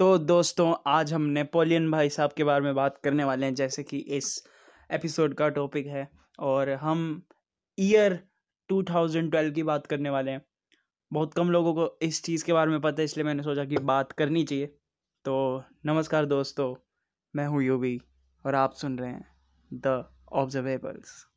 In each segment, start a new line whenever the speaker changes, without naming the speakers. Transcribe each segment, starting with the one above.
तो दोस्तों, आज हम नेपोलियन भाई साहब के बारे में बात करने वाले हैं, जैसे कि इस एपिसोड का टॉपिक है। और हम ईयर 2012 की बात करने वाले हैं। बहुत कम लोगों को इस चीज़ के बारे में पता है, इसलिए मैंने सोचा कि बात करनी चाहिए। तो नमस्कार दोस्तों, मैं हूँ यूवी और आप सुन रहे हैं द ऑब्जर्वेबल्स।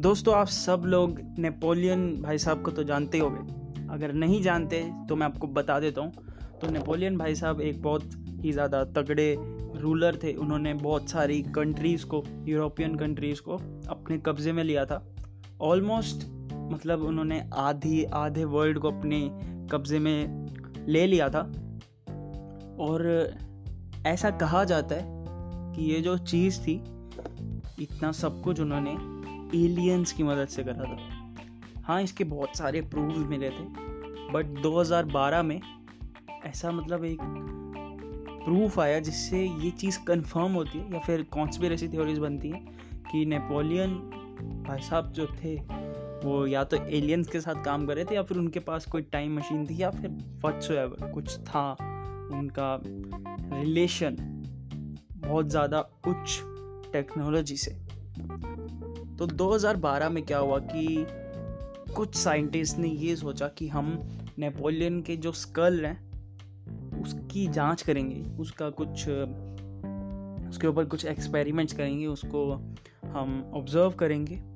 दोस्तों, आप सब लोग नेपोलियन भाई साहब को तो जानते ही अगर नहीं जानते तो मैं आपको बता देता हूँ। तो नेपोलियन भाई साहब एक बहुत ही ज़्यादा तगड़े रूलर थे। उन्होंने बहुत सारी कंट्रीज़ को यूरोपियन कंट्रीज़ को अपने कब्ज़े में लिया था। ऑलमोस्ट मतलब उन्होंने आधी, आधे वर्ल्ड को अपने कब्ज़े में ले लिया था। और ऐसा कहा जाता है कि ये जो चीज़ थी, इतना सब कुछ उन्होंने एलियंस की मदद से करा था। हाँ इसके बहुत सारे प्रूफ मिले थे बट 2012 में ऐसा मतलब एक प्रूफ आया जिससे ये चीज़ कंफर्म होती है या फिर कॉन्स्पिरेसी थ्योरीज बनती हैं कि नेपोलियन भाई साहब जो थे, वो या तो एलियंस के साथ काम कर रहे थे या फिर उनके पास कोई टाइम मशीन थी या फिर वट्स कुछ था। उनका रिलेशन बहुत ज़्यादा उच्च टेक्नोलॉजी से। तो 2012 में क्या हुआ कि कुछ साइंटिस्ट ने ये सोचा कि हम नेपोलियन के जो स्कल हैं, उसकी जाँच करेंगे, उसका कुछ, उसके ऊपर कुछ एक्सपेरिमेंट्स करेंगे, उसको हम ऑब्ज़र्व करेंगे।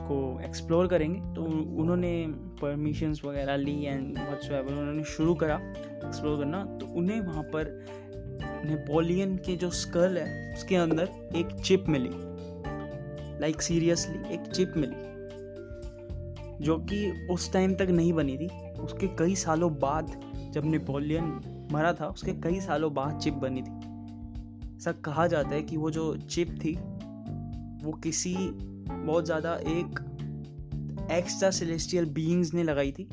उसको एक्सप्लोर करेंगे। तो उन्होंने परमिशंस वगैरह ली एंड वट्स उन्होंने शुरू करा एक्सप्लोर करना। तो उन्हें वहाँ पर नेपोलियन के जो स्कल है, उसके अंदर एक चिप मिली। लाइक सीरियसली एक चिप मिली। जो कि उस टाइम तक नहीं बनी थी। उसके कई सालों बाद जब नेपोलियन मरा था, उसके कई सालों बाद चिप बनी थी। ऐसा कहा जाता है कि वो जो चिप थी, वो किसी बहुत ज़्यादा एक एक्स्ट्रा सेलेस्टियल बींग्स ने लगाई थी,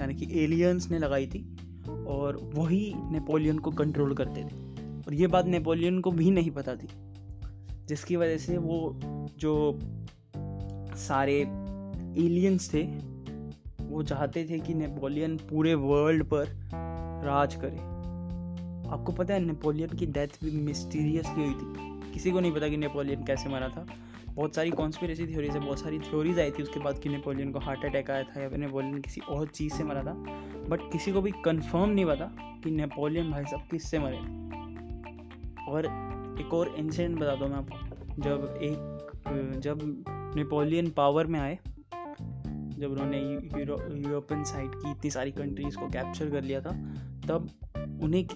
यानी कि एलियंस ने लगाई थी, और वही नेपोलियन को कंट्रोल करते थे। और ये बात नेपोलियन को भी नहीं पता थी, जिसकी वजह से वो जो सारे एलियंस थे, वो चाहते थे कि नेपोलियन पूरे वर्ल्ड पर राज करे। आपको पता है नेपोलियन की डेथ भी मिस्टीरियसली हुई थी। किसी को नहीं पता कि नेपोलियन कैसे मरा था। बहुत सारी कॉन्स्पिरेसी थ्योरीज है, बहुत सारी थ्योरीज आई थी उसके बाद कि नेपोलियन को हार्ट अटैक आया था या फिर नेपोलियन किसी और चीज़ से मरा था। बट किसी को भी कंफर्म नहीं पता कि नेपोलियन भाई साहब किससे मरे। और एक और इंसिडेंट बता दो मैं आपको। जब एक, जब नेपोलियन पावर में आए, जब उन्होंने यूरोपियन साइड की इतनी सारी कंट्रीज़ को कैप्चर कर लिया था, तब उन्हें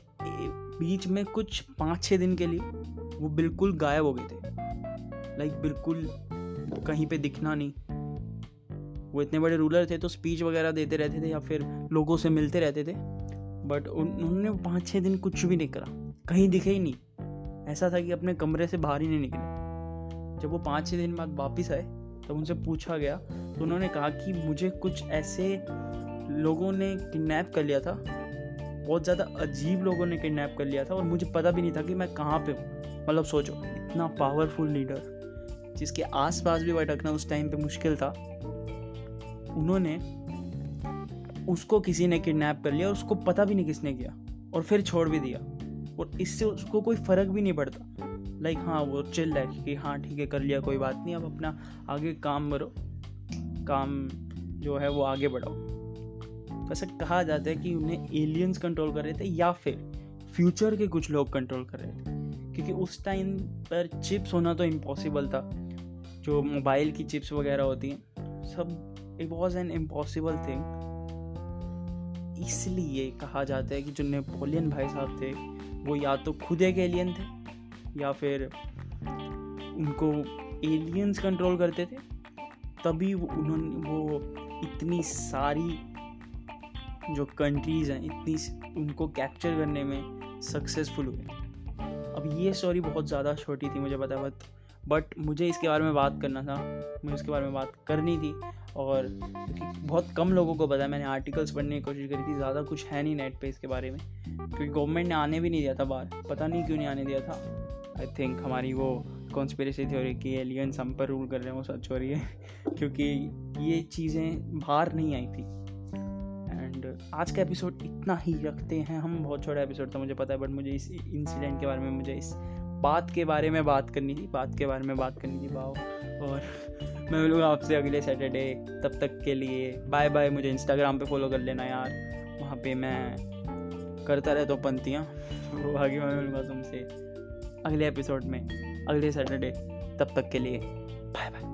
बीच में कुछ पाँच छः दिन के लिए वो बिल्कुल गायब हो गए थे। लाइक बिल्कुल कहीं पे दिखना नहीं। वो इतने बड़े रूलर थे तो स्पीच वगैरह देते रहते थे या फिर लोगों से मिलते रहते थे। बट उन्होंने पाँच छः दिन कुछ भी नहीं करा। कहीं दिखे ही नहीं। ऐसा था कि अपने कमरे से बाहर ही नहीं निकले। जब वो पाँच छः दिन बाद वापस आए, तब उनसे पूछा गया तो उन्होंने कहा कि मुझे कुछ ऐसे लोगों ने किडनैप कर लिया था। बहुत ज़्यादा अजीब लोगों ने किडनैप कर लिया था और मुझे पता भी नहीं था कि मैं कहाँ पे हूँ। मतलब सोचो, इतना पावरफुल लीडर जिसके आसपास भी भटकना उस टाइम पे मुश्किल था, उन्होंने उसको किसी ने किडनैप कर लिया और उसको पता भी नहीं किसने किया और फिर छोड़ भी दिया। और इससे उसको कोई फ़र्क भी नहीं पड़ता। लाइक हाँ वो चिल है कि हाँ ठीक है, कर लिया, कोई बात नहीं, अब अपना आगे काम करो। काम जो है वो आगे बढ़ाओ। ऐसा कहा जाता है कि उन्हें एलियंस कंट्रोल कर रहे थे या फिर फ्यूचर के कुछ लोग कंट्रोल कर रहे थे। क्योंकि उस टाइम पर चिप्स होना तो इम्पॉसिबल था। जो मोबाइल की चिप्स वगैरह होती हैं, सब it was an impossible thing इसलिए कहा जाता है कि जो नेपोलियन भाई साहब थे, वो या तो खुद एक एलियन थे, या फिर उनको एलियंस कंट्रोल करते थे। तभी वो उन्होंने, वो इतनी सारी जो कंट्रीज़ हैं, इतनी उनको कैप्चर करने में सक्सेसफुल हुए। अब ये स्टोरी बहुत ज़्यादा छोटी थी मुझे पता बट बट मुझे इसके बारे में बात करना था। मुझे इसके बारे में बात करनी थी और क्योंकि बहुत कम लोगों को पता मैंने आर्टिकल्स पढ़ने की कोशिश करी थी, ज़्यादा कुछ है नहीं नेट पे इसके बारे में। क्योंकि गवर्नमेंट ने आने भी नहीं दिया था बाहर, पता नहीं क्यों नहीं आने दिया था। आई थिंक हमारी वो कॉन्स्परेसी थ्योरी की एलियंस हम पर रूल कर रहे हैं, वो सच हो रही है। क्योंकि ये चीज़ें बाहर नहीं आई थी। एंड आज का एपिसोड इतना ही रखते हैं। हम बहुत छोटा एपिसोड था, मुझे पता है बट मुझे इस इंसिडेंट के बारे में, मुझे इस बात के बारे में बात करनी थी, बात के बारे में बात करनी थी बाओ और मैं मिलूँगा आपसे अगले सैटरडे तब तक के लिए बाय बाय मुझे इंस्टाग्राम पे फॉलो कर लेना यार। वहाँ पे मैं करता रहता हूँ पंक्तियाँ। वो आगे मैं मिलूँगा तुमसे अगले एपिसोड में, अगले सैटरडे तब तक के लिए बाय बाय